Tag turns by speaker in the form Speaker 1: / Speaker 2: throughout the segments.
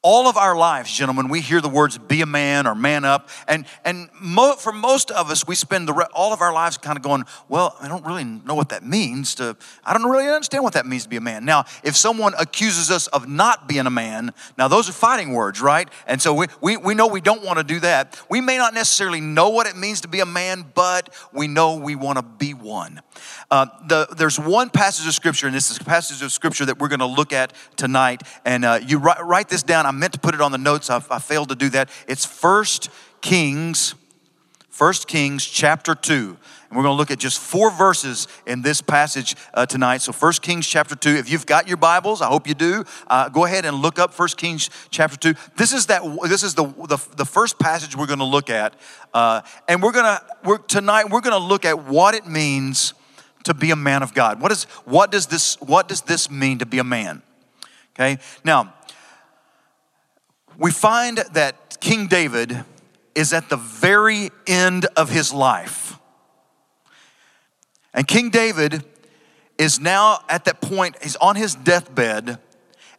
Speaker 1: All of our lives, gentlemen, we hear the words be a man or man up. And, and mo- for most of us, we spend the re- all of our lives kind of going, well, I don't really know what that means to, I don't really understand what that means to be a man. Now, if someone accuses us of not being a man, now those are fighting words, right? And so we, we, we know we don't want to do that. We may not necessarily know what it means to be a man, but we know we want to be one. Uh, the, there's one passage of scripture, and this is a passage of scripture that we're going to look at tonight. And uh, you write, write, this down. I meant to put it on the notes. I, I failed to do that. It's First Kings, First Kings chapter two. And we're going to look at just four verses in this passage uh, tonight. So, 1 Kings chapter 2. If you've got your Bibles, I hope you do, uh, go ahead and look up 1 Kings chapter 2. This is, that, this is the, the, the first passage we're going to look at. Uh, and we're going to, we're, tonight, we're going to look at what it means to be a man of God. What, is, what, does this, what does this mean to be a man? Okay, now, we find that King David is at the very end of his life. And King David is now at that point, he's on his deathbed,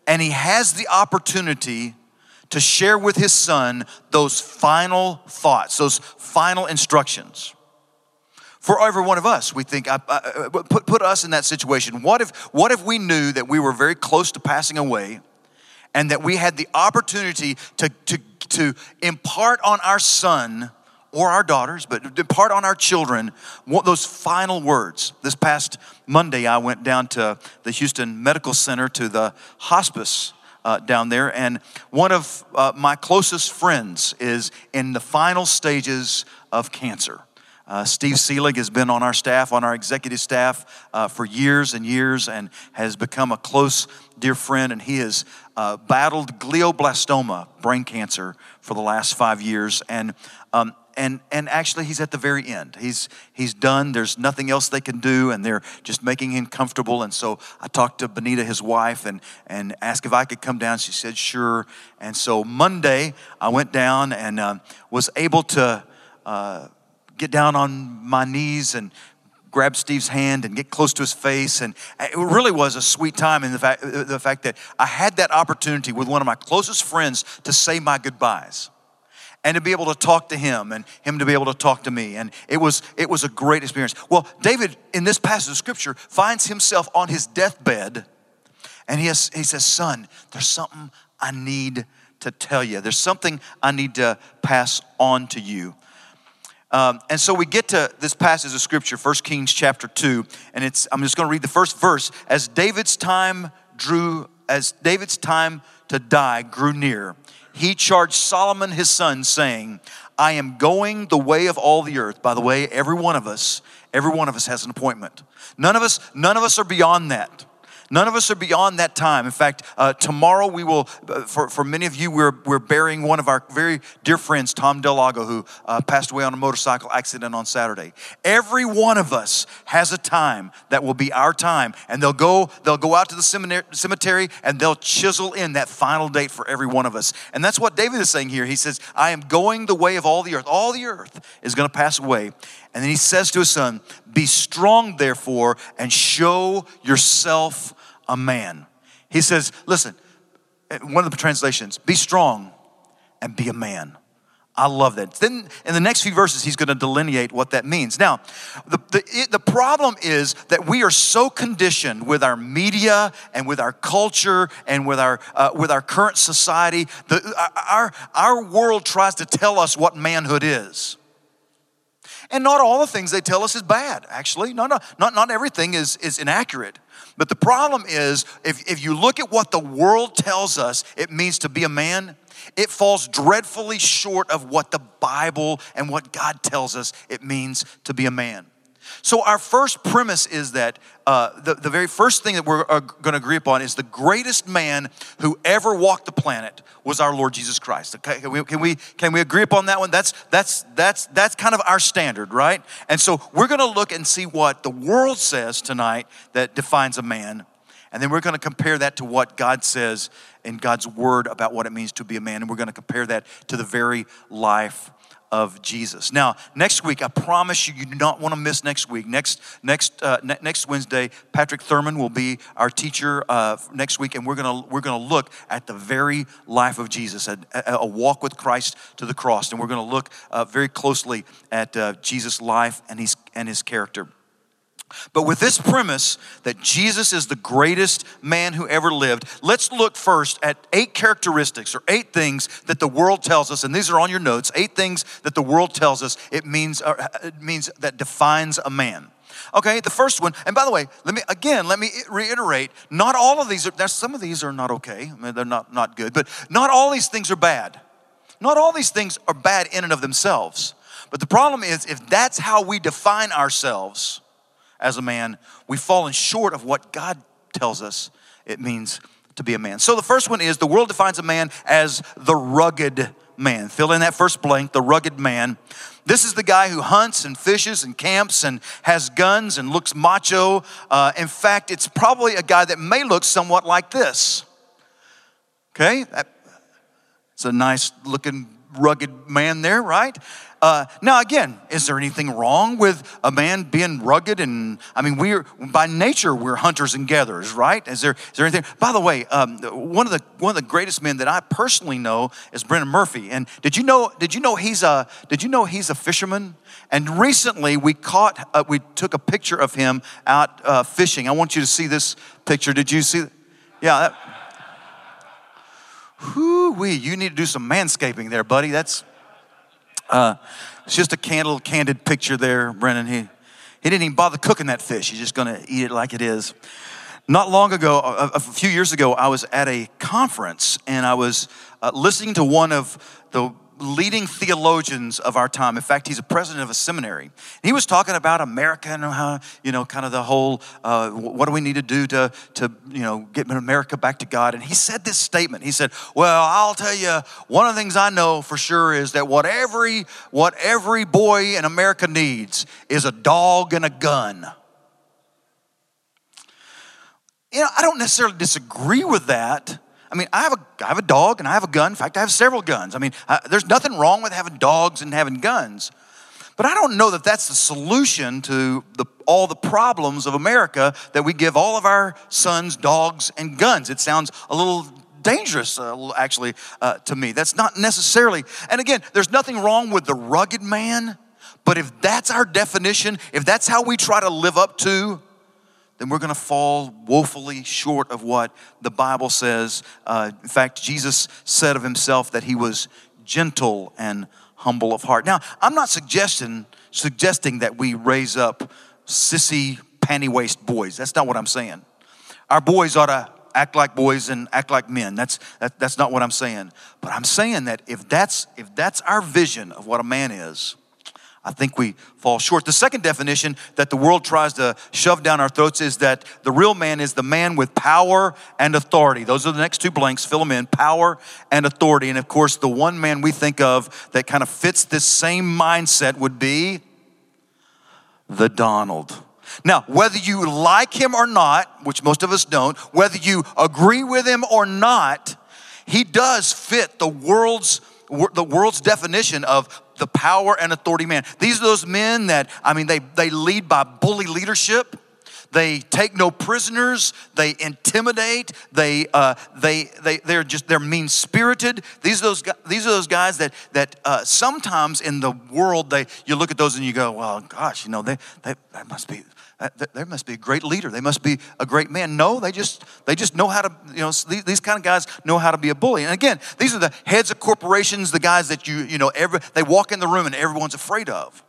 Speaker 1: and he has the opportunity to share with his son those final thoughts, those final instructions for every one of us. We think, I, I, put, put us in that situation. What if, what if we knew that we were very close to passing away and that we had the opportunity to, to, to impart on our son or our daughters, but impart on our children those final words? This past Monday, I went down to the Houston Medical Center to the hospice uh, down there. And one of uh, my closest friends is in the final stages of cancer. Uh, Steve Seelig has been on our staff, on our executive staff, uh, for years and years and has become a close, dear friend. And he has uh, battled glioblastoma, brain cancer, for the last five years. And, um, and, and actually, he's at the very end. He's, he's done. There's nothing else they can do, and they're just making him comfortable. And so I talked to Benita, his wife, and, and asked if I could come down. She said, sure. And so Monday, I went down and uh, was able to uh, get down on my knees and grab Steve's hand and get close to his face. And it really was a sweet time in the fact, the fact that I had that opportunity with one of my closest friends to say my goodbyes and to be able to talk to him and him to be able to talk to me. And it was, it was a great experience. Well, David, in this passage of scripture, finds himself on his deathbed and he, has, he says, Son, there's something I need to tell you. There's something I need to pass on to you. Um, and so we get to this passage of scripture, 1 Kings chapter 2, and it's I'm just going to read the first verse. As David's time drew, as David's time to die grew near, he charged Solomon his son, saying, I am going the way of all the earth. By the way, every one of us, every one of us has an appointment. None of us, none of us are beyond that. None of us are beyond that time. In fact, uh, tomorrow we will, uh, for, for many of you, we're, we're burying one of our very dear friends, Tom Delago, who uh, passed away on a motorcycle accident on Saturday. Every one of us has a time that will be our time, and they'll go, they'll go out to the cemetery and they'll chisel in that final date for every one of us. And that's what David is saying here. He says, I am going the way of all the earth. All the earth is going to pass away. And then he says to his son, Be strong, therefore, and show yourself a man. He says, listen, one of the translations, be strong and be a man. I love that. Then in the next few verses, he's going to delineate what that means. Now, the, the, the problem is that we are so conditioned with our media and with our culture and with our, uh, with our current society. The, our, our world tries to tell us what manhood is. And not all the things they tell us is bad, actually. No, no, not, not everything is, is inaccurate. But the problem is, if, if you look at what the world tells us it means to be a man, it falls dreadfully short of what the Bible and what God tells us it means to be a man. So, our first premise is that uh, the, the very first thing that we're uh, going to agree upon is the greatest man who ever walked the planet was our Lord Jesus Christ. Okay, can we, can we, can we agree upon that one? That's, that's, that's, that's kind of our standard, right? And so, we're going to look and see what the world says tonight that defines a man. And then we're going to compare that to what God says in God's word about what it means to be a man. And we're going to compare that to the very life of Jesus. Now, next week, I promise you, you do not want to miss next week. Next, next, uh, ne- next Wednesday, Patrick Thurman will be our teacher uh, next week, and we're gonna we're gonna look at the very life of Jesus, a, a walk with Christ to the cross, and we're gonna look uh, very closely at uh, Jesus' life and his and his character. But with this premise that Jesus is the greatest man who ever lived, let's look first at eight characteristics or eight things that the world tells us, and these are on your notes. Eight things that the world tells us it means uh, it means that defines a man. Okay, the first one, and by the way, let me again let me reiterate: not all of these are. Some of these are not okay. I mean, they're not not good, but not all these things are bad. Not all these things are bad in and of themselves. But the problem is, if that's how we define ourselves as a man, we've fallen short of what God tells us it means to be a man. So the first one is the world defines a man as the rugged man. Fill in that first blank, the rugged man. This is the guy who hunts and fishes and camps and has guns and looks macho. Uh, in fact, it's probably a guy that may look somewhat like this. Okay? It's a nice looking rugged man there, right? Uh, now, again, is there anything wrong with a man being rugged? And I mean, we're by nature we're hunters and gatherers, right? Is there is there anything? By the way, um, one of the one of the greatest men that I personally know is Brennan Murphy. And did you know? Did you know he's a Did you know he's a fisherman? And recently we caught uh, we took a picture of him out uh, fishing. I want you to see this picture. Did you see? Yeah. That, Whoo wee, you need to do some manscaping there, buddy. That's uh, it's just a candle, candid picture there, Brennan. He, he didn't even bother cooking that fish. He's just going to eat it like it is. Not long ago, a, a, few years ago, I was at a conference and I was uh, listening to one of the leading theologians of our time. In fact, he's a president of a seminary. He was talking about America and how, you know, kind of the whole, uh, what do we need to do to, to, you know, get America back to God? And he said this statement. He said, well, I'll tell you, one of the things I know for sure is that what every, what every boy in America needs is a dog and a gun. You know, I don't necessarily disagree with that. I mean, I have, a, I have a dog and I have a gun. In fact, I have several guns. I mean, I, there's nothing wrong with having dogs and having guns. But I don't know that that's the solution to the, all the problems of America that we give all of our sons dogs and guns. It sounds a little dangerous, uh, actually, uh, to me. That's not necessarily, and again, there's nothing wrong with the rugged man, but if that's our definition, if that's how we try to live up to then we're going to fall woefully short of what the Bible says. Uh, in fact, Jesus said of himself that he was gentle and humble of heart. Now, I'm not suggesting suggesting that we raise up sissy panty waist boys. That's not what I'm saying. Our boys ought to act like boys and act like men. That's that, that's not what I'm saying. But I'm saying that if that's if that's our vision of what a man is, I think we fall short. The second definition that the world tries to shove down our throats is that the real man is the man with power and authority. Those are the next two blanks, fill them in power and authority. And of course, the one man we think of that kind of fits this same mindset would be the Donald. Now, whether you like him or not, which most of us don't, whether you agree with him or not, he does fit the world's the world's definition of the power and authority man. These are those men that, I mean, they, they lead by bully leadership. They take no prisoners. They intimidate. They, uh, they, they, they're just, they're mean spirited. These are those, these are those guys that, that uh, sometimes in the world, they, you look at those and you go, well, gosh, you know, they, they, that must be, there must be a great leader. They must be a great man. No, they just they just know how to you know these, these kind of guys know how to be a bully. And again, these are the heads of corporations, the guys that you you know every they walk in the room and everyone's afraid of.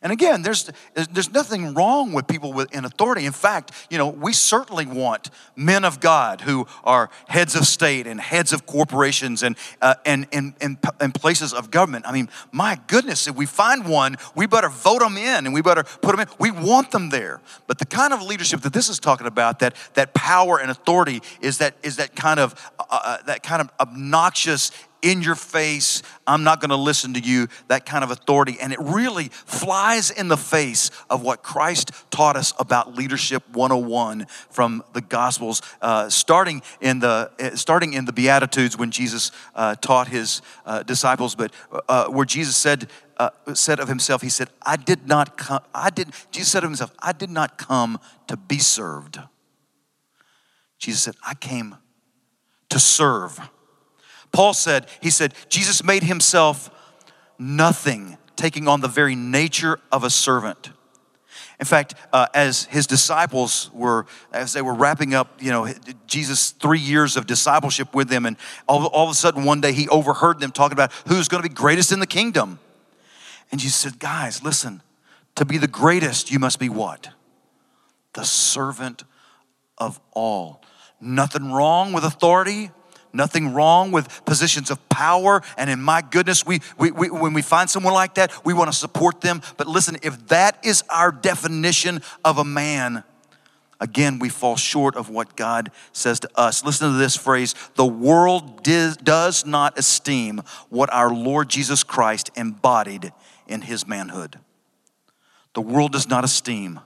Speaker 1: And again, there's, there's nothing wrong with people with, in authority. In fact, you know, we certainly want men of God who are heads of state and heads of corporations and, uh, and, and, and, and places of government. I mean, my goodness, if we find one, we better vote them in and we better put them in. We want them there. But the kind of leadership that this is talking about, that, that power and authority, is that, is that kind of, uh, uh that kind of obnoxious, in your face, I'm not going to listen to you, that kind of authority. And it really flies in the face of what Christ taught us about leadership 101 from the Gospels, uh, starting, in the, uh, starting in the Beatitudes when Jesus uh, taught his uh, disciples, but uh, where Jesus said, uh, said of himself, he said, I did not come, I did, Jesus said of himself, I did not come to be served. Jesus said, I came to serve. Paul said, he said, Jesus made himself nothing, taking on the very nature of a servant. In fact, uh, as his disciples were, as they were wrapping up, you know, Jesus' three years of discipleship with them, and all, all of a sudden one day he overheard them talking about who's going to be greatest in the kingdom. And Jesus said, Guys, listen, to be the greatest, you must be what? The servant of all. Nothing wrong with authority, nothing wrong with positions of power. And in my goodness, we, we, we, when we find someone like that, we want to support them. But listen, if that is our definition of a man, again, we fall short of what God says to us. Listen to this phrase the world does not esteem what our Lord Jesus Christ embodied in his manhood. The world does not esteem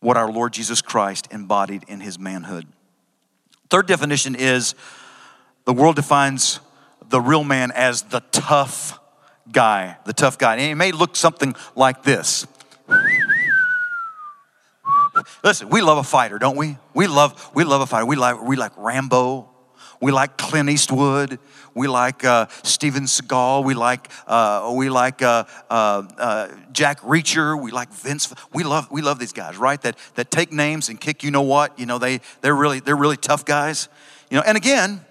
Speaker 1: what our Lord Jesus Christ embodied in his manhood. Third definition is the world defines the real man as the tough guy, the tough guy. And it may look something like this. Listen, we love a fighter, don't we? We love, we love a fighter. We like, we like Rambo. We like Clint Eastwood. We like uh, Steven Seagal. We like uh, we like uh, uh, uh, Jack Reacher. We like Vince. We love we love these guys, right? That that take names and kick. You know what? You know they they're really they're really tough guys. You know, and again,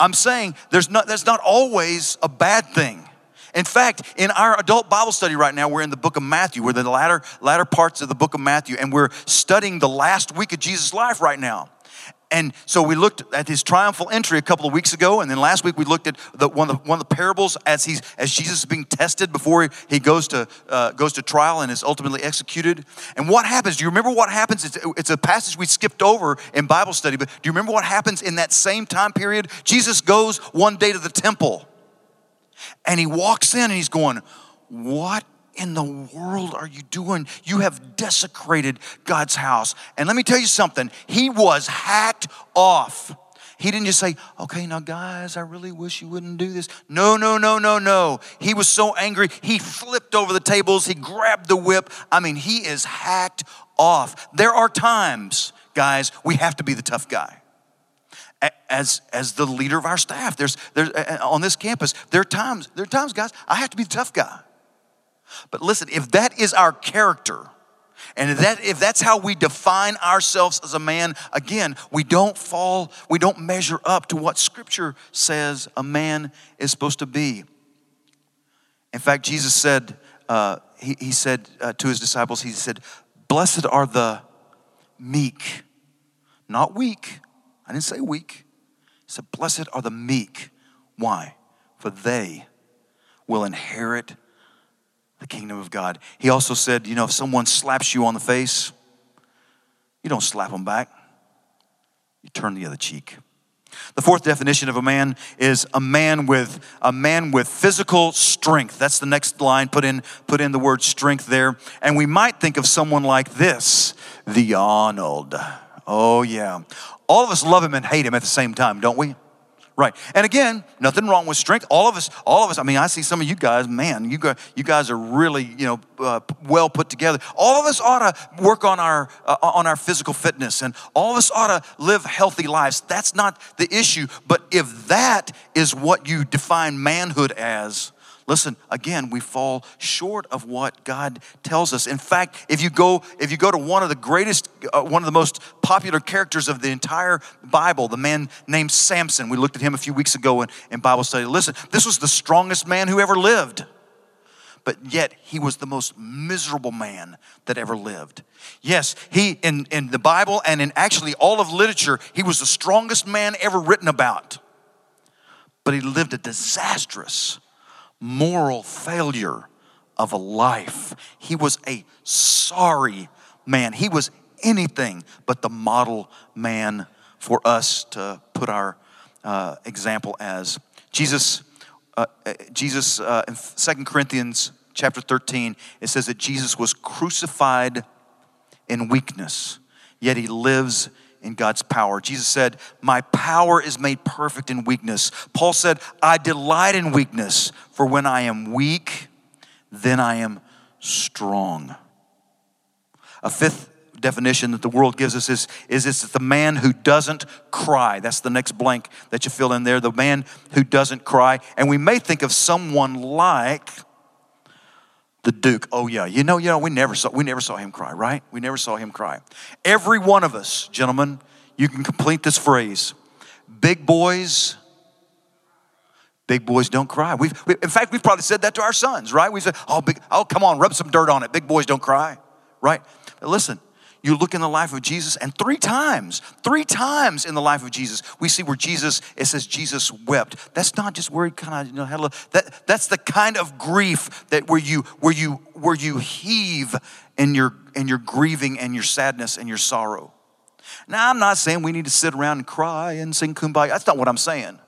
Speaker 1: I'm saying there's not that's not always a bad thing. In fact, in our adult Bible study right now, we're in the book of Matthew. We're in the latter, latter parts of the book of Matthew, and we're studying the last week of Jesus' life right now. And so we looked at his triumphal entry a couple of weeks ago, and then last week we looked at the, one, of the, one of the parables as he's as Jesus is being tested before he goes to uh, goes to trial and is ultimately executed. And what happens? Do you remember what happens? It's, it's a passage we skipped over in Bible study, but do you remember what happens in that same time period? Jesus goes one day to the temple, and he walks in, and he's going, "What in the world are you doing? You have desecrated God's house. And let me tell you something, he was hacked off. He didn't just say, okay, now guys, I really wish you wouldn't do this. No, no, no, no, no. He was so angry, he flipped over the tables, he grabbed the whip. I mean, he is hacked off. There are times, guys, we have to be the tough guy. As, as the leader of our staff, there's, there's on this campus, there are times, there are times, guys, I have to be the tough guy. But listen, if that is our character, and that, if that's how we define ourselves as a man, again, we don't fall, we don't measure up to what Scripture says a man is supposed to be. In fact, Jesus said, uh, he, he said uh, to his disciples, he said, Blessed are the meek, not weak. I didn't say weak. He said, Blessed are the meek. Why? For they will inherit the kingdom of God. He also said, you know, if someone slaps you on the face, you don't slap them back, you turn the other cheek. The fourth definition of a man is a man with a man with physical strength. That's the next line. Put in put in the word strength there. And we might think of someone like this, the Arnold. Oh yeah. All of us love him and hate him at the same time, don't we? Right. And again, nothing wrong with strength. All of us, all of us, I mean, I see some of you guys, man, you guys, you guys are really, you know, uh, well put together. All of us ought to work on our, uh, on our physical fitness and all of us ought to live healthy lives. That's not the issue. But if that is what you define manhood as, Listen, again, we fall short of what God tells us. In fact, if you go if you go to one of the greatest uh, one of the most popular characters of the entire Bible, the man named Samson. We looked at him a few weeks ago in, in Bible study. Listen, this was the strongest man who ever lived. But yet he was the most miserable man that ever lived. Yes, he in, in the Bible and in actually all of literature, he was the strongest man ever written about. But he lived a disastrous moral failure of a life. He was a sorry man. He was anything but the model man for us to put our uh, example as Jesus. Uh, uh Jesus uh, in 2 Corinthians chapter 13, it says that Jesus was crucified in weakness, yet he lives in God's power. Jesus said, My power is made perfect in weakness. Paul said, I delight in weakness, for when I am weak, then I am strong. A fifth definition that the world gives us is, is it's the man who doesn't cry. That's the next blank that you fill in there. The man who doesn't cry. And we may think of someone like the Duke. Oh yeah, you know, you know, we never saw we never saw him cry, right? We never saw him cry. Every one of us, gentlemen, you can complete this phrase. Big boys, big boys don't cry. We've, we, in fact, we've probably said that to our sons, right? We said, "Oh, big, oh, come on, rub some dirt on it. Big boys don't cry," right? But listen, you look in the life of Jesus, and three times, three times in the life of Jesus, we see where Jesus, it says Jesus wept. That's not just where he kind of, you know, had a little, that, that's the kind of grief that where you, where you, where you heave in your, in your grieving and your sadness and your sorrow. Now, I'm not saying we need to sit around and cry and sing kumbaya. That's not what I'm saying.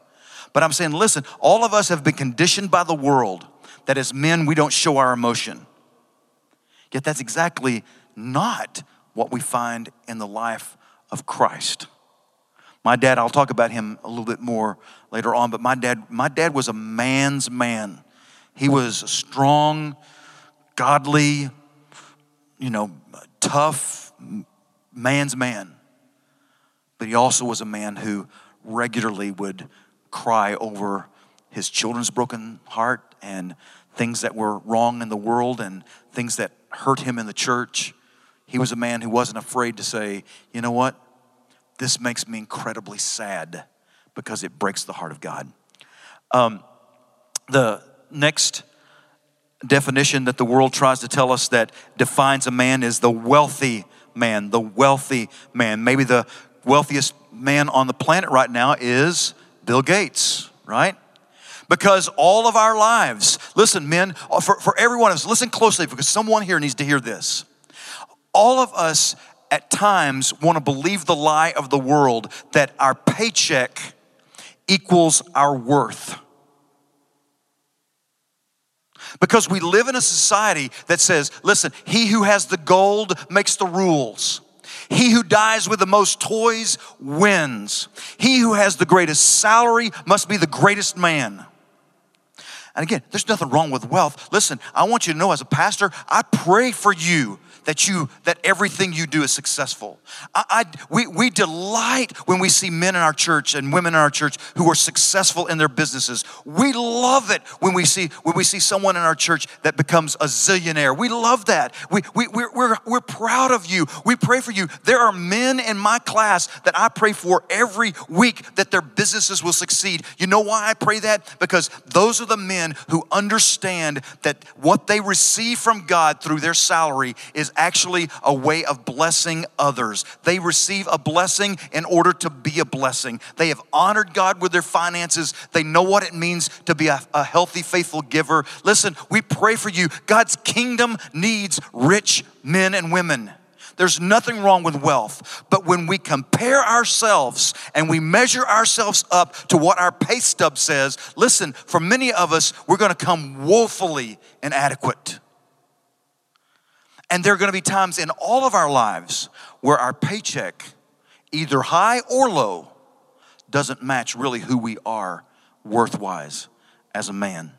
Speaker 1: But I'm saying, listen, all of us have been conditioned by the world that as men, we don't show our emotion. Yet that's exactly not what we find in the life of Christ. My dad, I'll talk about him a little bit more later on, but my dad, my dad was a man's man. He was a strong, godly, you know, tough man's man. But he also was a man who regularly would cry over his children's broken heart and things that were wrong in the world and things that hurt him in the church. He was a man who wasn't afraid to say, you know what? This makes me incredibly sad because it breaks the heart of God. Um, the next definition that the world tries to tell us that defines a man is the wealthy man, the wealthy man. Maybe the wealthiest man on the planet right now is Bill Gates, right? Because all of our lives, listen, men, for, for every one of us, listen closely because someone here needs to hear this all of us at times want to believe the lie of the world that our paycheck equals our worth. Because we live in a society that says, listen, he who has the gold makes the rules. He who dies with the most toys wins. He who has the greatest salary must be the greatest man. And again, there's nothing wrong with wealth. Listen, I want you to know as a pastor, I pray for you that you that everything you do is successful. I, I, we, we delight when we see men in our church and women in our church who are successful in their businesses. We love it when we see when we see someone in our church that becomes a zillionaire. We love that. We, we, we're, we're, we're proud of you. We pray for you. There are men in my class that I pray for every week that their businesses will succeed. You know why I pray that? Because those are the men who understand that what they receive from God through their salary is actually a way of blessing others. They receive a blessing in order to be a blessing. They have honored God with their finances. They know what it means to be a, a healthy, faithful giver. Listen, we pray for you. God's kingdom needs rich men and women. There's nothing wrong with wealth. But when we compare ourselves and we measure ourselves up to what our pay stub says, listen, for many of us, we're to come woefully inadequate. And there are going to be times in all of our lives where our paycheck, either high or low, doesn't match really who we are worthwise as a man.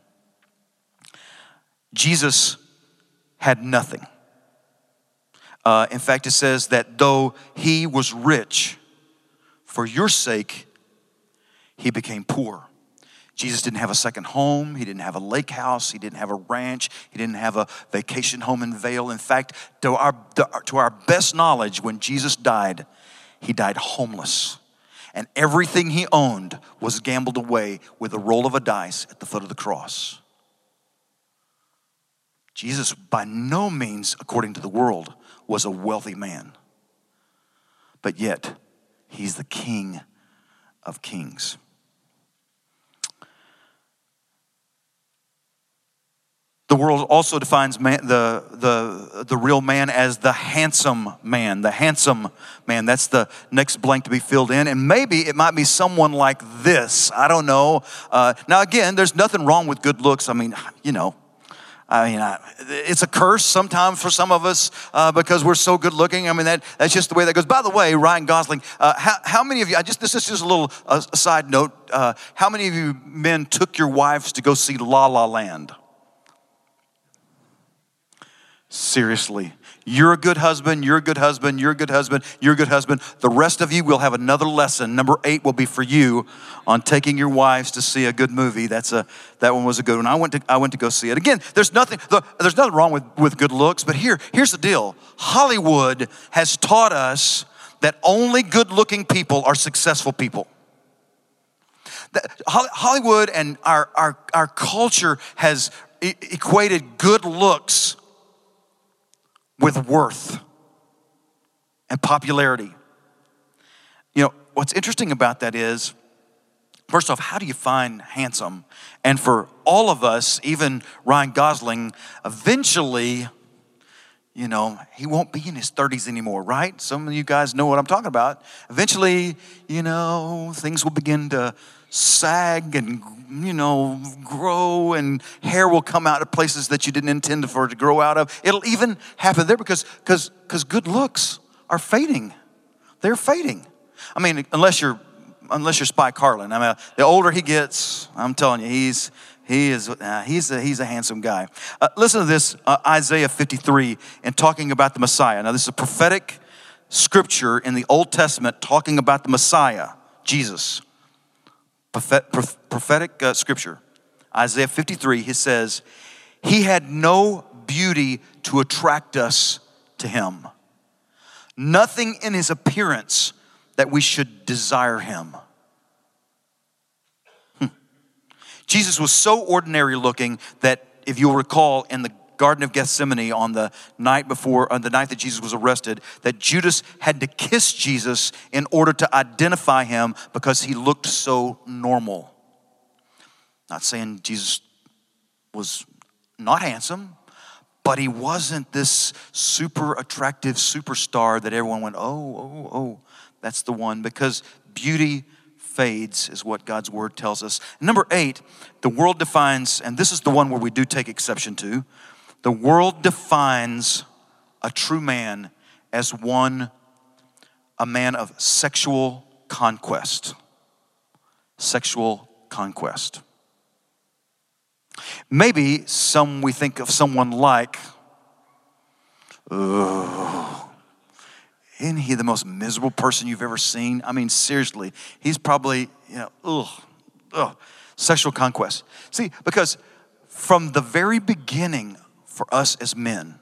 Speaker 1: Jesus had nothing. Uh, in fact, it says that though he was rich, for your sake, he became poor. Jesus didn't have a second home. He didn't have a lake house. He didn't have a ranch. He didn't have a vacation home in Vail. In fact, to our, to our best knowledge, when Jesus died, he died homeless. And everything he owned was gambled away with a roll of a dice at the foot of the cross. Jesus, by no means, according to the world, was a wealthy man. But yet, he's the King of Kings. The world also defines man, the, the, the real man as the handsome man, the handsome man. That's the next blank to be filled in. And maybe it might be someone like this. I don't know. Uh, now, again, there's nothing wrong with good looks. I mean, you know, I mean, it's a curse sometimes for some of us uh, because we're so good looking. I mean, that, that's just the way that goes. By the way, Ryan Gosling, uh, how, how, many of you, I just, this is just a little uh, side note. Uh, how many of you men took your wives to go see La La Land? Seriously. You're a good husband, you're a good husband, you're a good husband, you're a good husband. The rest of you will have another lesson. Number eight will be for you on taking your wives to see a good movie. That's a that one was a good one. I went to I went to go see it. Again, there's nothing there's nothing wrong with, with good looks, but here, here's the deal. Hollywood has taught us that only good looking people are successful people. That Hollywood and our, our, our culture has equated good looks with worth and popularity. You know, what's interesting about that is, first off, how do you find handsome? And for all of us, even Ryan Gosling, eventually, you know, he won't be in his 30s anymore, right? Some of you guys know what I'm talking about. Eventually, you know, things will begin to sag and you know grow and hair will come out of places that you didn't intend for it to grow out of. It'll even happen there because because because good looks are fading. They're fading. I mean unless you're unless you're spike carlin i mean the older he gets i'm telling you he's he is uh, he's a, he's a handsome guy. Uh, listen to this uh, isaiah 53 and talking about the messiah. Now this is a prophetic scripture in the old testament talking about the messiah jesus prophetic uh, scripture, Isaiah 53, he says, He had no beauty to attract us to Him, nothing in His appearance that we should desire Him. Hmm. Jesus was so ordinary looking that, if you'll recall, in the Garden of Gethsemane on the night before, on the night that Jesus was arrested, that Judas had to kiss Jesus in order to identify him because he looked so normal. Not saying Jesus was not handsome, but he wasn't this super attractive superstar that everyone went, oh, oh, oh, that's the one, because beauty fades, is what God's word tells us. Number eight, the world defines, and this is the one where we do take exception to, the world defines a true man as one, a man of sexual conquest. Sexual conquest. Maybe some we think of someone like, oh, isn't he the most miserable person you've ever seen? I mean, seriously, he's probably, you know, ugh, ugh, sexual conquest. See, because from the very beginning for us as men.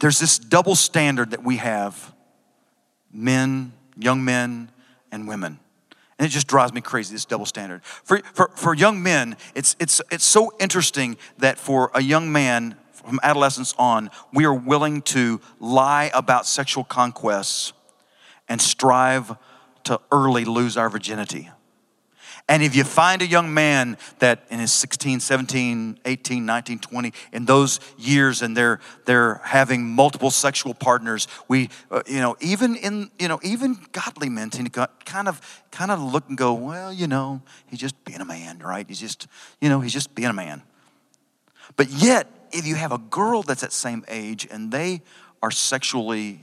Speaker 1: There's this double standard that we have men, young men, and women. And it just drives me crazy, this double standard. For, for, for young men, it's, it's, it's so interesting that for a young man from adolescence on, we are willing to lie about sexual conquests and strive to early lose our virginity. And if you find a young man that in his 16, 17, 18, 19, 20, in those years, and they're, they're having multiple sexual partners, we, uh, you know, even in, you know, even godly men tend to kind of, kind of look and go, well, you know, he's just being a man, right? He's just, you know, he's just being a man. But yet, if you have a girl that's that same age and they are sexually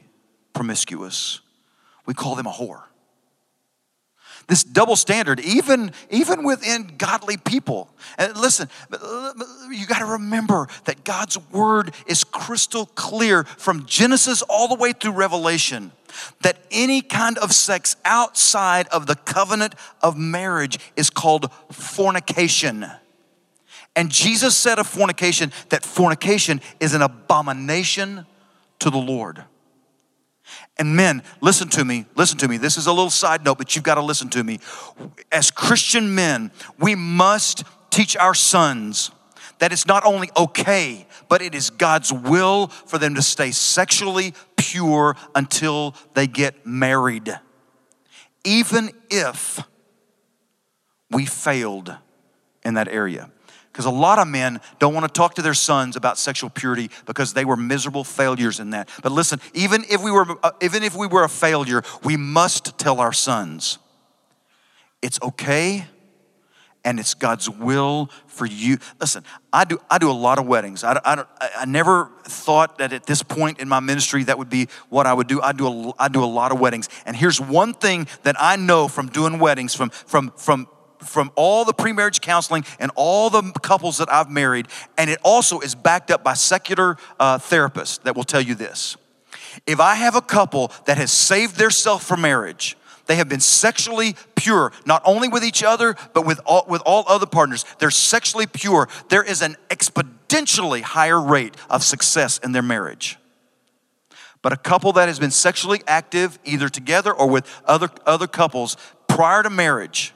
Speaker 1: promiscuous, we call them a whore this double standard, even, even within godly people. And listen, you got to remember that God's word is crystal clear from Genesis all the way through Revelation that any kind of sex outside of the covenant of marriage is called fornication. And Jesus said of fornication that fornication is an abomination to the Lord. And men, listen to me, listen to me. This is a little side note, but you've got to listen to me. As Christian men, we must teach our sons that it's not only okay, but it is God's will for them to stay sexually pure until they get married. Even if we failed in that area. Because a lot of men don't want to talk to their sons about sexual purity because they were miserable failures in that. But listen, even if we were, uh, even if we were a failure, we must tell our sons it's okay and it's God's will for you. Listen, I do, I do a lot of weddings. I, I, I never thought that at this point in my ministry that would be what I would do. I do, a, I do a lot of weddings. And here's one thing that I know from doing weddings, from, from, from, from all the pre-marriage counseling and all the couples that I've married, and it also is backed up by secular uh, therapists that will tell you this. If I have a couple that has saved their self for marriage, they have been sexually pure, not only with each other, but with all, with all other partners. They're sexually pure. There is an exponentially higher rate of success in their marriage. But a couple that has been sexually active, either together or with other, other couples prior to marriage,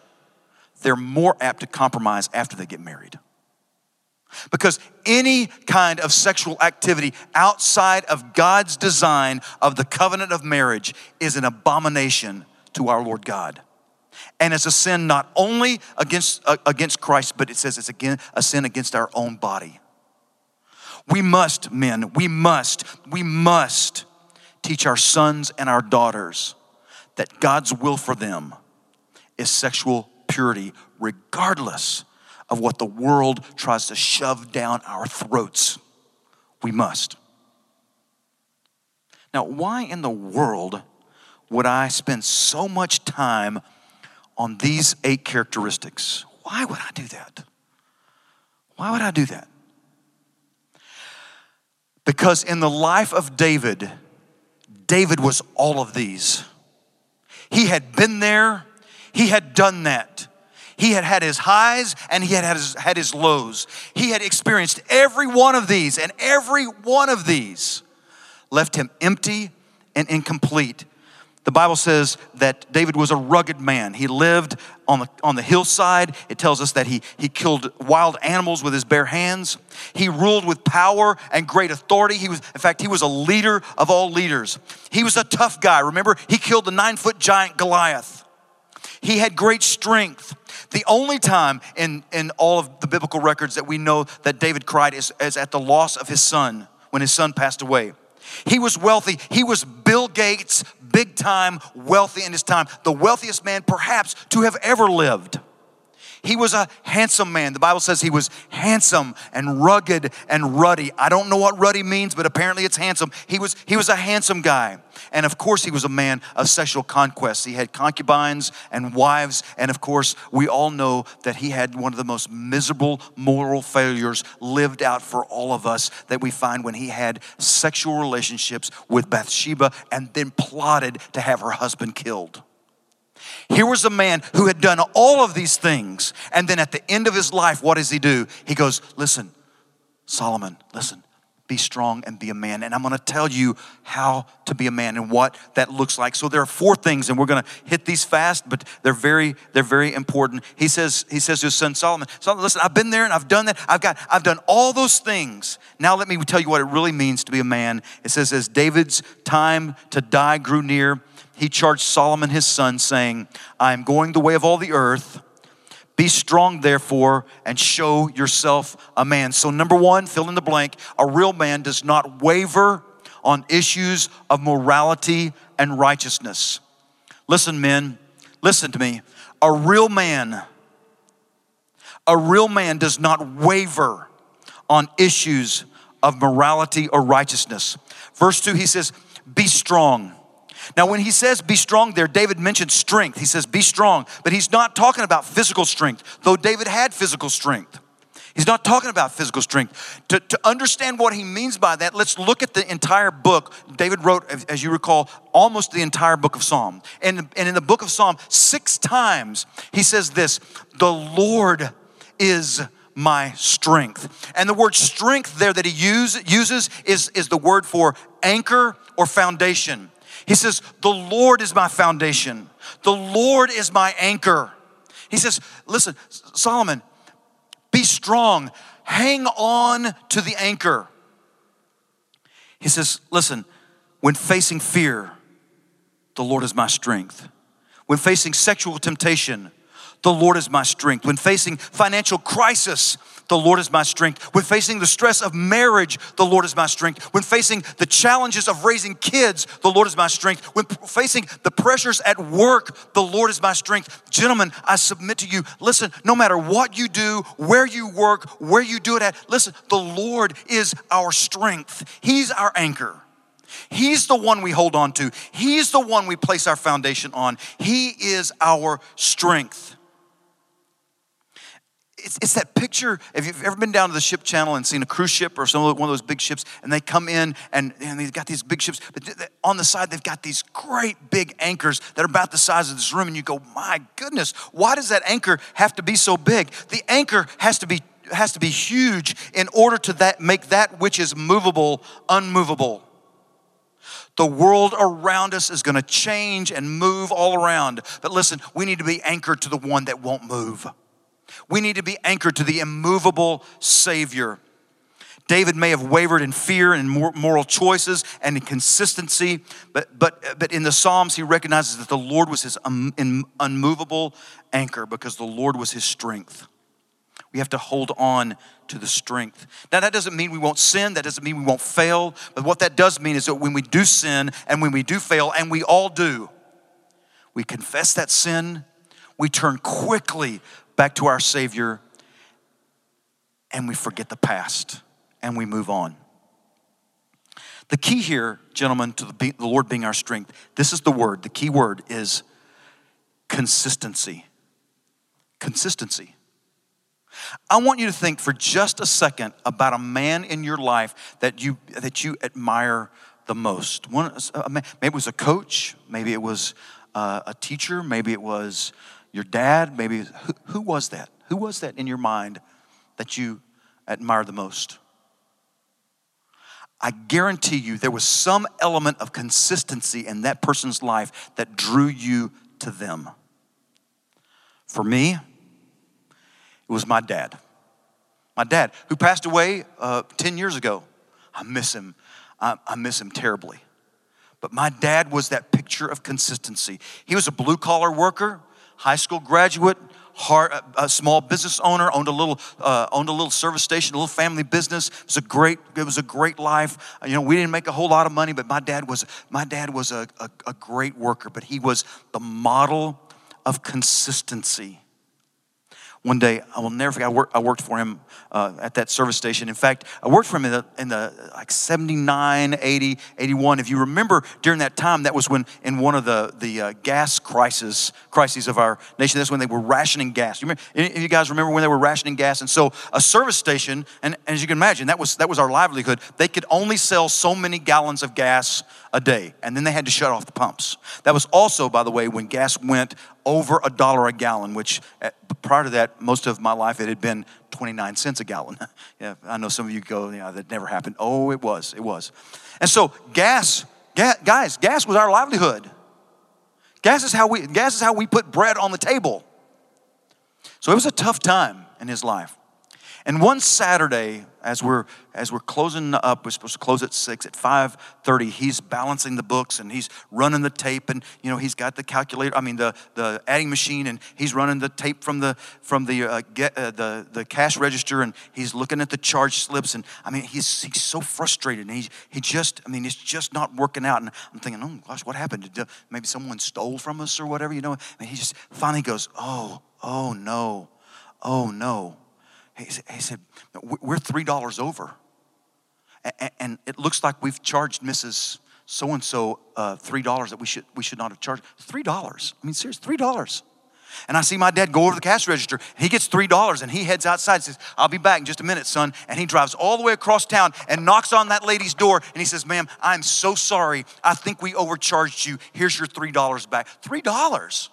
Speaker 1: they're more apt to compromise after they get married. Because any kind of sexual activity outside of God's design of the covenant of marriage is an abomination to our Lord God. And it's a sin not only against, uh, against Christ, but it says it's again a sin against our own body. We must, men, we must, we must teach our sons and our daughters that God's will for them is sexual purity, regardless of what the world tries to shove down our throats. We must. Now, why in the world would I spend so much time on these eight characteristics? Why would I do that? Why would I do that? Because in the life of David, David was all of these. He had been there, he had done that. He had had his highs and he had had his, had his lows. He had experienced every one of these, and every one of these left him empty and incomplete. The Bible says that David was a rugged man. He lived on the, on the hillside. It tells us that he, he killed wild animals with his bare hands. He ruled with power and great authority. He was, in fact, he was a leader of all leaders. He was a tough guy. Remember, he killed the nine foot giant Goliath. He had great strength. The only time in, in all of the biblical records that we know that David cried is, is at the loss of his son, when his son passed away. He was wealthy. He was Bill Gates, big time, wealthy in his time, the wealthiest man perhaps to have ever lived. He was a handsome man. The Bible says he was handsome and rugged and ruddy. I don't know what ruddy means, but apparently it's handsome. He was, he was a handsome guy. And of course, he was a man of sexual conquest. He had concubines and wives. And of course, we all know that he had one of the most miserable moral failures lived out for all of us that we find when he had sexual relationships with Bathsheba and then plotted to have her husband killed. Here was a man who had done all of these things. And then at the end of his life, what does he do? He goes, Listen, Solomon, listen, be strong and be a man. And I'm going to tell you how to be a man and what that looks like. So there are four things, and we're going to hit these fast, but they're very, they're very important. He says, he says to his son Solomon, Solomon, listen, I've been there and I've done that. I've got, I've done all those things. Now let me tell you what it really means to be a man. It says, as David's time to die grew near, he charged Solomon his son, saying, I am going the way of all the earth. Be strong, therefore, and show yourself a man. So, number one, fill in the blank. A real man does not waver on issues of morality and righteousness. Listen, men, listen to me. A real man, a real man does not waver on issues of morality or righteousness. Verse 2, he says, Be strong now, when he says be strong there, David mentions strength. He says be strong, but he's not talking about physical strength, though David had physical strength. He's not talking about physical strength. To, to understand what he means by that, let's look at the entire book. David wrote, as you recall, almost the entire book of Psalm. And, and in the book of Psalm, six times he says this The Lord is my strength. And the word strength there that he use, uses is, is the word for anchor or foundation. He says, The Lord is my foundation, the Lord is my anchor. He says, Listen, Solomon, be strong, hang on to the anchor. He says, Listen, when facing fear, the Lord is my strength. When facing sexual temptation, the Lord is my strength. When facing financial crisis, the Lord is my strength. When facing the stress of marriage, the Lord is my strength. When facing the challenges of raising kids, the Lord is my strength. When facing the pressures at work, the Lord is my strength. Gentlemen, I submit to you listen, no matter what you do, where you work, where you do it at, listen, the Lord is our strength. He's our anchor. He's the one we hold on to. He's the one we place our foundation on. He is our strength it's, it's that picture. If you've ever been down to the ship channel and seen a cruise ship or some one of those big ships, and they come in and, and they've got these big ships, but on the side they've got these great big anchors that are about the size of this room, and you go, my goodness, why does that anchor have to be so big? The anchor has to be has to be huge in order to that make that which is movable unmovable. The world around us is going to change and move all around. But listen, we need to be anchored to the one that won't move. We need to be anchored to the immovable Savior. David may have wavered in fear and moral choices and in consistency, but, but, but in the Psalms, he recognizes that the Lord was his um, unmovable anchor because the Lord was his strength. We have to hold on to the strength. Now, that doesn't mean we won't sin, that doesn't mean we won't fail, but what that does mean is that when we do sin and when we do fail, and we all do, we confess that sin, we turn quickly back to our Savior, and we forget the past and we move on. The key here, gentlemen, to the, Lord being our strength, this is the word. The key word is consistency. Consistency. I want you to think for just a second about a man in your life that you that you admire the most. One, maybe it was a coach, maybe it was uh, a teacher, maybe it was your dad, maybe who, who was that? Who was that in your mind that you admire the most? I guarantee you there was some element of consistency in that person's life that drew you to them. For me, it was my dad. My dad, who passed away uh, 10 years ago. I miss him. I, I miss him terribly. But my dad was that picture of consistency. He was a blue collar worker high school graduate, hard, a small business owner, owned a little, uh, owned a little service station, a little family business. It was a great, it was a great life. You know, we didn't make a whole lot of money, but my dad was, my dad was a, a, a great worker, but he was the model of consistency. One day, I will never forget, I, work, I worked for him uh, at that service station. In fact, I worked for him in the, in the like 79, 80, 81. If you remember during that time, that was when in one of the, the uh, gas crisis, crises of our nation, that's when they were rationing gas. You remember, you guys remember when they were rationing gas? And so a service station, and, and as you can imagine, that was, that was our livelihood. They could only sell so many gallons of gas a day, and then they had to shut off the pumps. That was also, by the way, when gas went over a dollar a gallon, which uh, prior to that, most of my life it had been 29 cents a gallon. yeah, I know some of you go, yeah, that never happened. Oh, it was, it was. And so gas, ga- guys, gas was our livelihood. Gas is how we gas is how we put bread on the table. So it was a tough time in his life. And one Saturday, as we're as we're closing up, we're supposed to close at six. At five thirty, he's balancing the books and he's running the tape, and you know he's got the calculator. I mean the the adding machine, and he's running the tape from the from the uh, get, uh, the the cash register, and he's looking at the charge slips. And I mean he's he's so frustrated, and he he just I mean it's just not working out. And I'm thinking, oh gosh, what happened? Did, maybe someone stole from us or whatever, you know? And he just finally goes, oh oh no, oh no he said, We're $3 over. And it looks like we've charged Mrs. So and so uh, $3 that we should, we should not have charged. $3. I mean, seriously, $3. And I see my dad go over the cash register. He gets $3 and he heads outside and says, I'll be back in just a minute, son. And he drives all the way across town and knocks on that lady's door and he says, Ma'am, I'm so sorry. I think we overcharged you. Here's your $3 back. $3.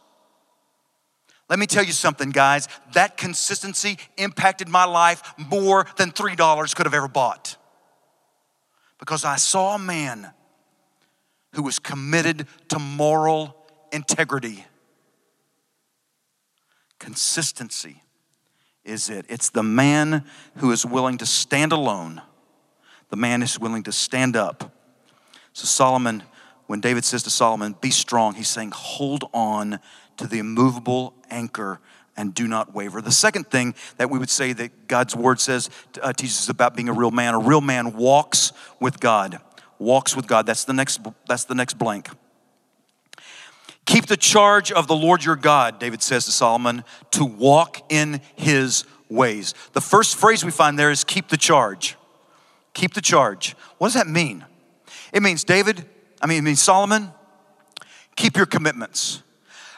Speaker 1: Let me tell you something, guys. That consistency impacted my life more than $3 could have ever bought. Because I saw a man who was committed to moral integrity. Consistency is it. It's the man who is willing to stand alone, the man is willing to stand up. So, Solomon, when David says to Solomon, Be strong, he's saying, Hold on to the immovable anchor and do not waver. The second thing that we would say that God's word says uh, teaches us about being a real man. A real man walks with God. Walks with God. That's the next. That's the next blank. Keep the charge of the Lord your God, David says to Solomon, to walk in his ways. The first phrase we find there is keep the charge. Keep the charge. What does that mean? It means, David, I mean, it means Solomon, keep your commitments.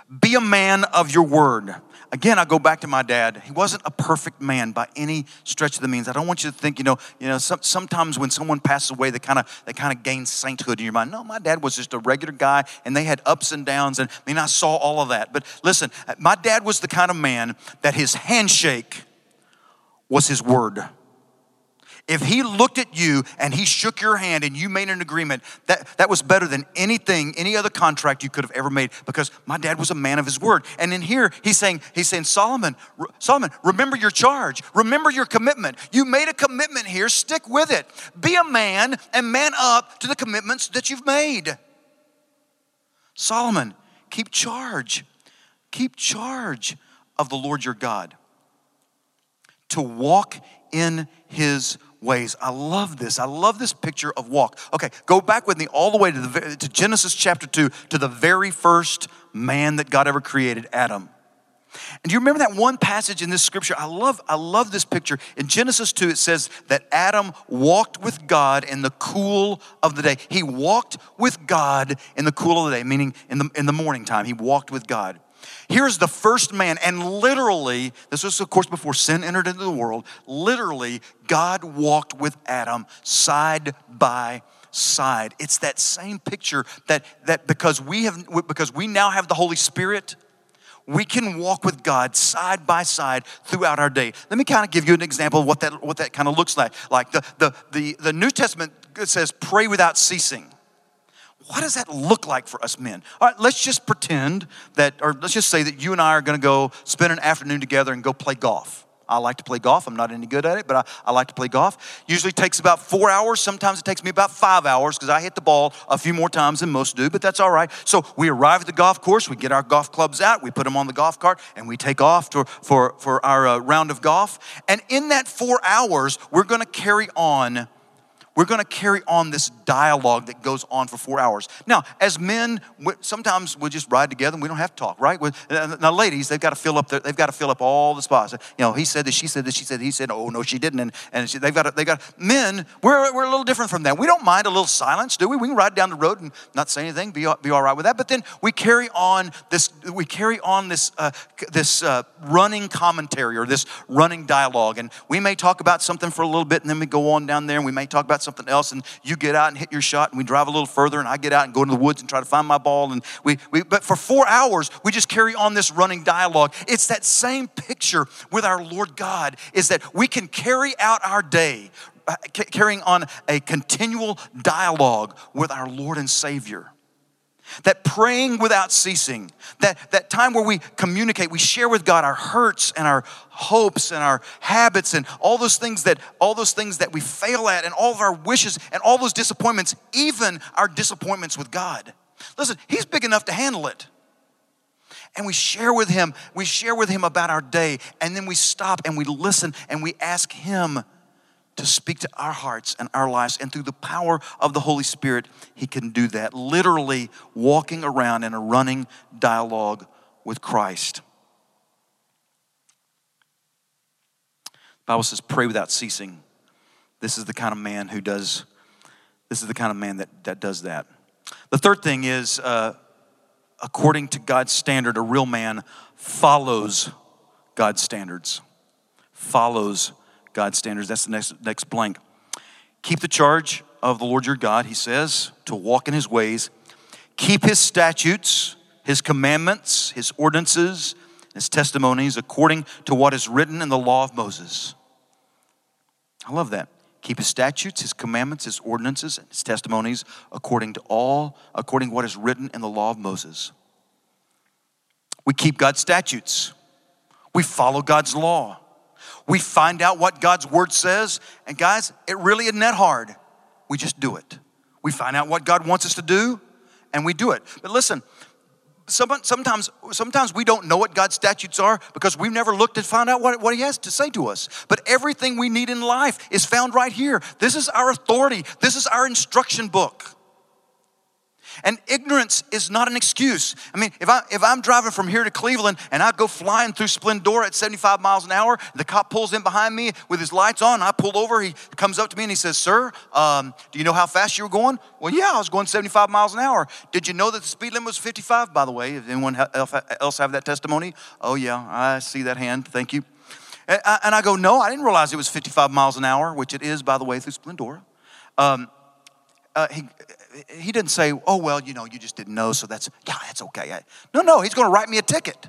Speaker 1: Be a man of your word. Again, I go back to my dad. He wasn't a perfect man by any stretch of the means. I don't want you to think, you know, you know, some, sometimes when someone passes away, they kind of they kind of gain sainthood in your mind. No, my dad was just a regular guy, and they had ups and downs. And I mean, I saw all of that. But listen, my dad was the kind of man that his handshake was his word. If he looked at you and he shook your hand and you made an agreement, that, that was better than anything, any other contract you could have ever made because my dad was a man of his word. And in here, he's saying, he's saying, Solomon, Solomon, remember your charge. Remember your commitment. You made a commitment here, stick with it. Be a man and man up to the commitments that you've made. Solomon, keep charge. Keep charge of the Lord your God to walk in his ways. I love this. I love this picture of walk. Okay, go back with me all the way to, the, to Genesis chapter 2, to the very first man that God ever created, Adam. And do you remember that one passage in this scripture? I love, I love this picture. In Genesis 2, it says that Adam walked with God in the cool of the day. He walked with God in the cool of the day, meaning in the, in the morning time. He walked with God. Here's the first man, and literally, this was, of course, before sin entered into the world. Literally, God walked with Adam side by side. It's that same picture that, that because we have because we now have the Holy Spirit, we can walk with God side by side throughout our day. Let me kind of give you an example of what that, what that kind of looks like. Like the, the, the, the New Testament says, pray without ceasing what does that look like for us men? All right, let's just pretend that, or let's just say that you and I are gonna go spend an afternoon together and go play golf. I like to play golf. I'm not any good at it, but I, I like to play golf. Usually takes about four hours. Sometimes it takes me about five hours because I hit the ball a few more times than most do, but that's all right. So we arrive at the golf course, we get our golf clubs out, we put them on the golf cart, and we take off for, for, for our uh, round of golf. And in that four hours, we're gonna carry on we're going to carry on this dialogue that goes on for four hours. Now, as men, sometimes we just ride together and we don't have to talk, right? Now, ladies, they've got to fill up. Their, they've got to fill up all the spots. You know, he said this, she said this, she said. He said, oh no, she didn't. And, and she, they've got. To, they got. Men, we're we're a little different from that. We don't mind a little silence, do we? We can ride down the road and not say anything, be be all right with that. But then we carry on this. We carry on this uh, this uh, running commentary or this running dialogue, and we may talk about something for a little bit, and then we go on down there, and we may talk about something else, and you get out and hit your shot, and we drive a little further, and I get out and go into the woods and try to find my ball. And we, we but for four hours, we just carry on this running dialogue. It's that same picture with our Lord God, is that we can carry out our day, uh, carrying on a continual dialogue with our Lord and Savior. That praying without ceasing, that, that time where we communicate, we share with God our hurts and our hopes and our habits and all those things that all those things that we fail at and all of our wishes and all those disappointments, even our disappointments with God. Listen, He's big enough to handle it. And we share with Him, we share with Him about our day, and then we stop and we listen and we ask Him to speak to our hearts and our lives. And through the power of the Holy Spirit, He can do that. Literally walking around in a running dialogue with Christ. The Bible says, pray without ceasing. This is the kind of man who does, this is the kind of man that, that does that. The third thing is, uh, according to God's standard, a real man follows God's standards. Follows God's standards. That's the next, next blank. Keep the charge of the Lord your God, he says, to walk in his ways. Keep his statutes, his commandments, his ordinances, his testimonies, according to what is written in the law of Moses. I love that. Keep his statutes, his commandments, his ordinances, his testimonies, according to all, according to what is written in the law of Moses. We keep God's statutes. We follow God's law. We find out what God's word says, and guys, it really isn't that hard. We just do it. We find out what God wants us to do, and we do it. But listen, sometimes, sometimes we don't know what God's statutes are because we've never looked to find out what, what He has to say to us. But everything we need in life is found right here. This is our authority, this is our instruction book. And ignorance is not an excuse. I mean, if, I, if I'm driving from here to Cleveland and I go flying through Splendora at 75 miles an hour, the cop pulls in behind me with his lights on, I pull over, he comes up to me and he says, Sir, um, do you know how fast you were going? Well, yeah, I was going 75 miles an hour. Did you know that the speed limit was 55, by the way? If anyone else have that testimony? Oh, yeah, I see that hand. Thank you. And I go, No, I didn't realize it was 55 miles an hour, which it is, by the way, through Splendora. Um, uh, he, he didn't say, oh, well, you know, you just didn't know, so that's, yeah, that's okay. No, no, he's going to write me a ticket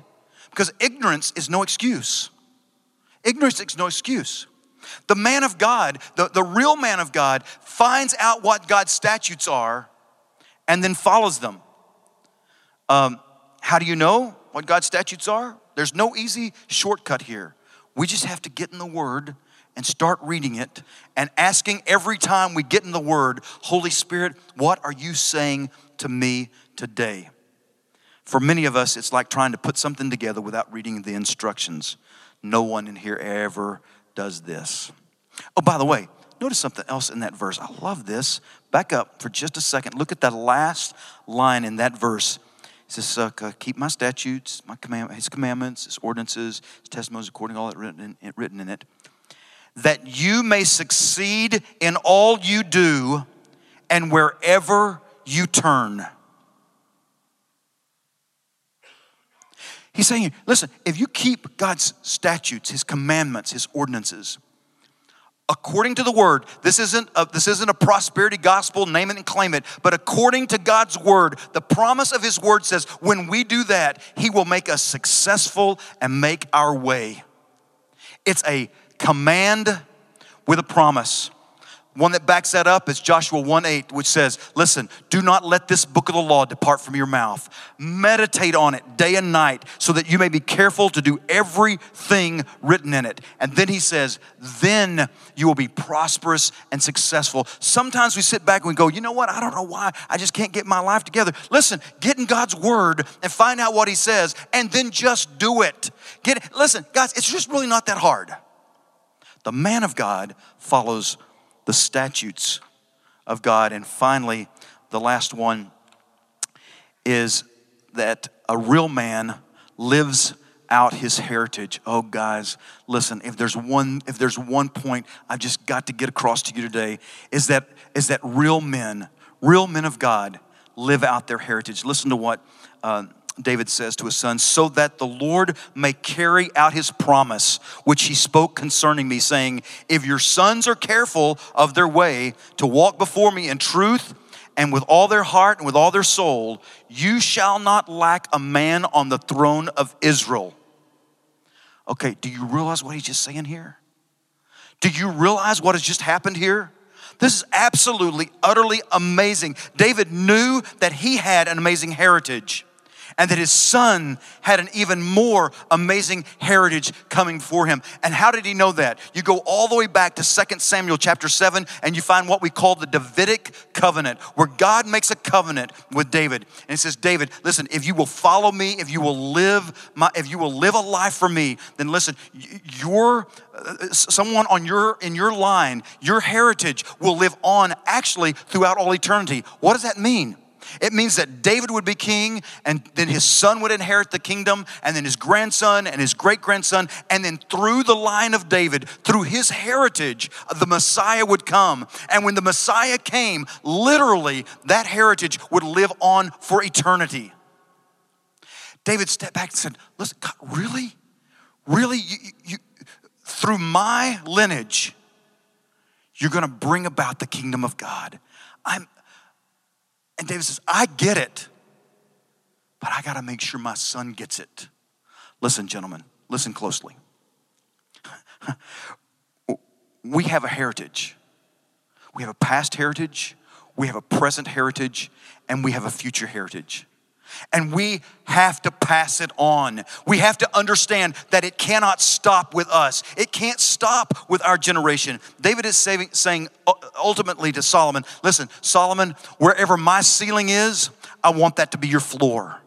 Speaker 1: because ignorance is no excuse. Ignorance is no excuse. The man of God, the, the real man of God, finds out what God's statutes are and then follows them. Um, how do you know what God's statutes are? There's no easy shortcut here. We just have to get in the Word and start reading it and asking every time we get in the Word, Holy Spirit, what are you saying to me today? For many of us, it's like trying to put something together without reading the instructions. No one in here ever does this. Oh, by the way, notice something else in that verse. I love this. Back up for just a second. Look at that last line in that verse. It says, uh, Keep my statutes, my command, his commandments, his ordinances, his testimonies, according to all that written in, written in it that you may succeed in all you do and wherever you turn. He's saying, listen, if you keep God's statutes, His commandments, His ordinances, according to the word, this isn't a, this isn't a prosperity gospel, name it and claim it, but according to God's word, the promise of His word says, when we do that, He will make us successful and make our way. It's a command with a promise. One that backs that up is Joshua 1 8, which says, Listen, do not let this book of the law depart from your mouth. Meditate on it day and night so that you may be careful to do everything written in it. And then he says, Then you will be prosperous and successful. Sometimes we sit back and we go, You know what? I don't know why. I just can't get my life together. Listen, get in God's word and find out what he says and then just do it. Get. Listen, guys, it's just really not that hard. The man of God follows the statutes of God. And finally, the last one is that a real man lives out his heritage. Oh guys, listen, if there's one if there's one point I've just got to get across to you today is that is that real men, real men of God live out their heritage. Listen to what uh, David says to his son, so that the Lord may carry out his promise, which he spoke concerning me, saying, If your sons are careful of their way to walk before me in truth and with all their heart and with all their soul, you shall not lack a man on the throne of Israel. Okay, do you realize what he's just saying here? Do you realize what has just happened here? This is absolutely, utterly amazing. David knew that he had an amazing heritage and that his son had an even more amazing heritage coming for him. And how did he know that? You go all the way back to 2 Samuel chapter 7 and you find what we call the Davidic covenant, where God makes a covenant with David. And he says, David, listen, if you will follow me, if you will live my if you will live a life for me, then listen, your uh, someone on your in your line, your heritage will live on actually throughout all eternity. What does that mean? It means that David would be king, and then his son would inherit the kingdom, and then his grandson and his great grandson, and then through the line of David, through his heritage, the Messiah would come. And when the Messiah came, literally, that heritage would live on for eternity. David stepped back and said, Listen, God, really? Really? You, you, through my lineage, you're going to bring about the kingdom of God. I'm, and David says, I get it, but I got to make sure my son gets it. Listen, gentlemen, listen closely. we have a heritage. We have a past heritage, we have a present heritage, and we have a future heritage. And we have to pass it on. We have to understand that it cannot stop with us. It can't stop with our generation. David is saying, saying ultimately to Solomon listen, Solomon, wherever my ceiling is, I want that to be your floor.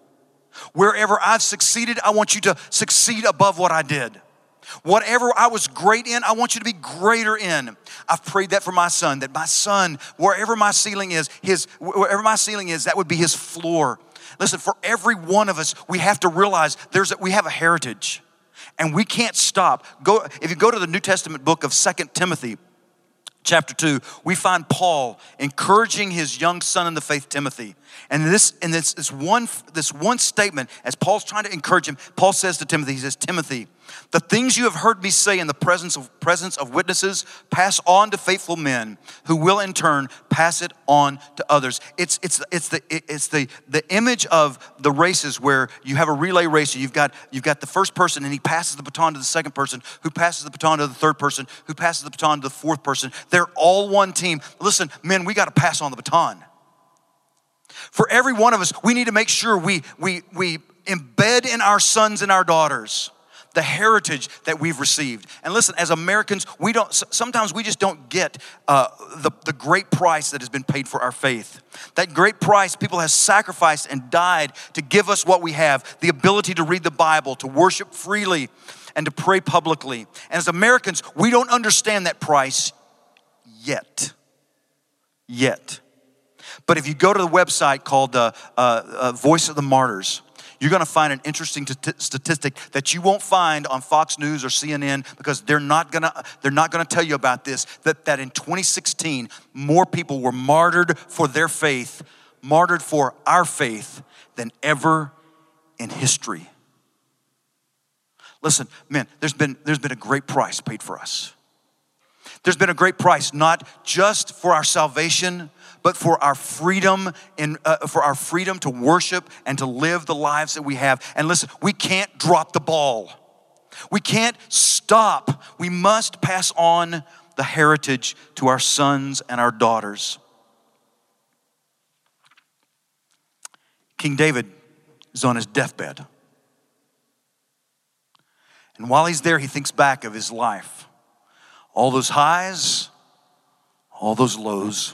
Speaker 1: Wherever I've succeeded, I want you to succeed above what I did. Whatever I was great in, I want you to be greater in. I've prayed that for my son, that my son, wherever my ceiling is, his wherever my ceiling is, that would be his floor. Listen, for every one of us, we have to realize there's a, we have a heritage. And we can't stop. Go if you go to the New Testament book of Second Timothy, chapter 2, we find Paul encouraging his young son in the faith, Timothy. And this, and this, this, one, this one statement, as Paul's trying to encourage him, Paul says to Timothy, he says, Timothy, the things you have heard me say in the presence of, presence of witnesses, pass on to faithful men who will in turn pass it on to others. It's, it's, it's, the, it's the, the image of the races where you have a relay race. You've got, you've got the first person and he passes the baton to the second person, who passes the baton to the third person, who passes the baton to the fourth person. They're all one team. Listen, men, we got to pass on the baton. For every one of us, we need to make sure we, we, we embed in our sons and our daughters the heritage that we've received. And listen, as Americans, we don't, sometimes we just don't get uh, the, the great price that has been paid for our faith. That great price, people have sacrificed and died to give us what we have the ability to read the Bible, to worship freely, and to pray publicly. And as Americans, we don't understand that price yet. Yet. But if you go to the website called uh, uh, Voice of the Martyrs, you're going to find an interesting t- statistic that you won't find on Fox News or CNN because they're not going to they're not going to tell you about this that that in 2016 more people were martyred for their faith, martyred for our faith than ever in history. Listen, man, there's been there's been a great price paid for us. There's been a great price not just for our salvation, but for our freedom uh, for our freedom to worship and to live the lives that we have. And listen, we can't drop the ball. We can't stop. We must pass on the heritage to our sons and our daughters. King David is on his deathbed. And while he's there, he thinks back of his life all those highs, all those lows.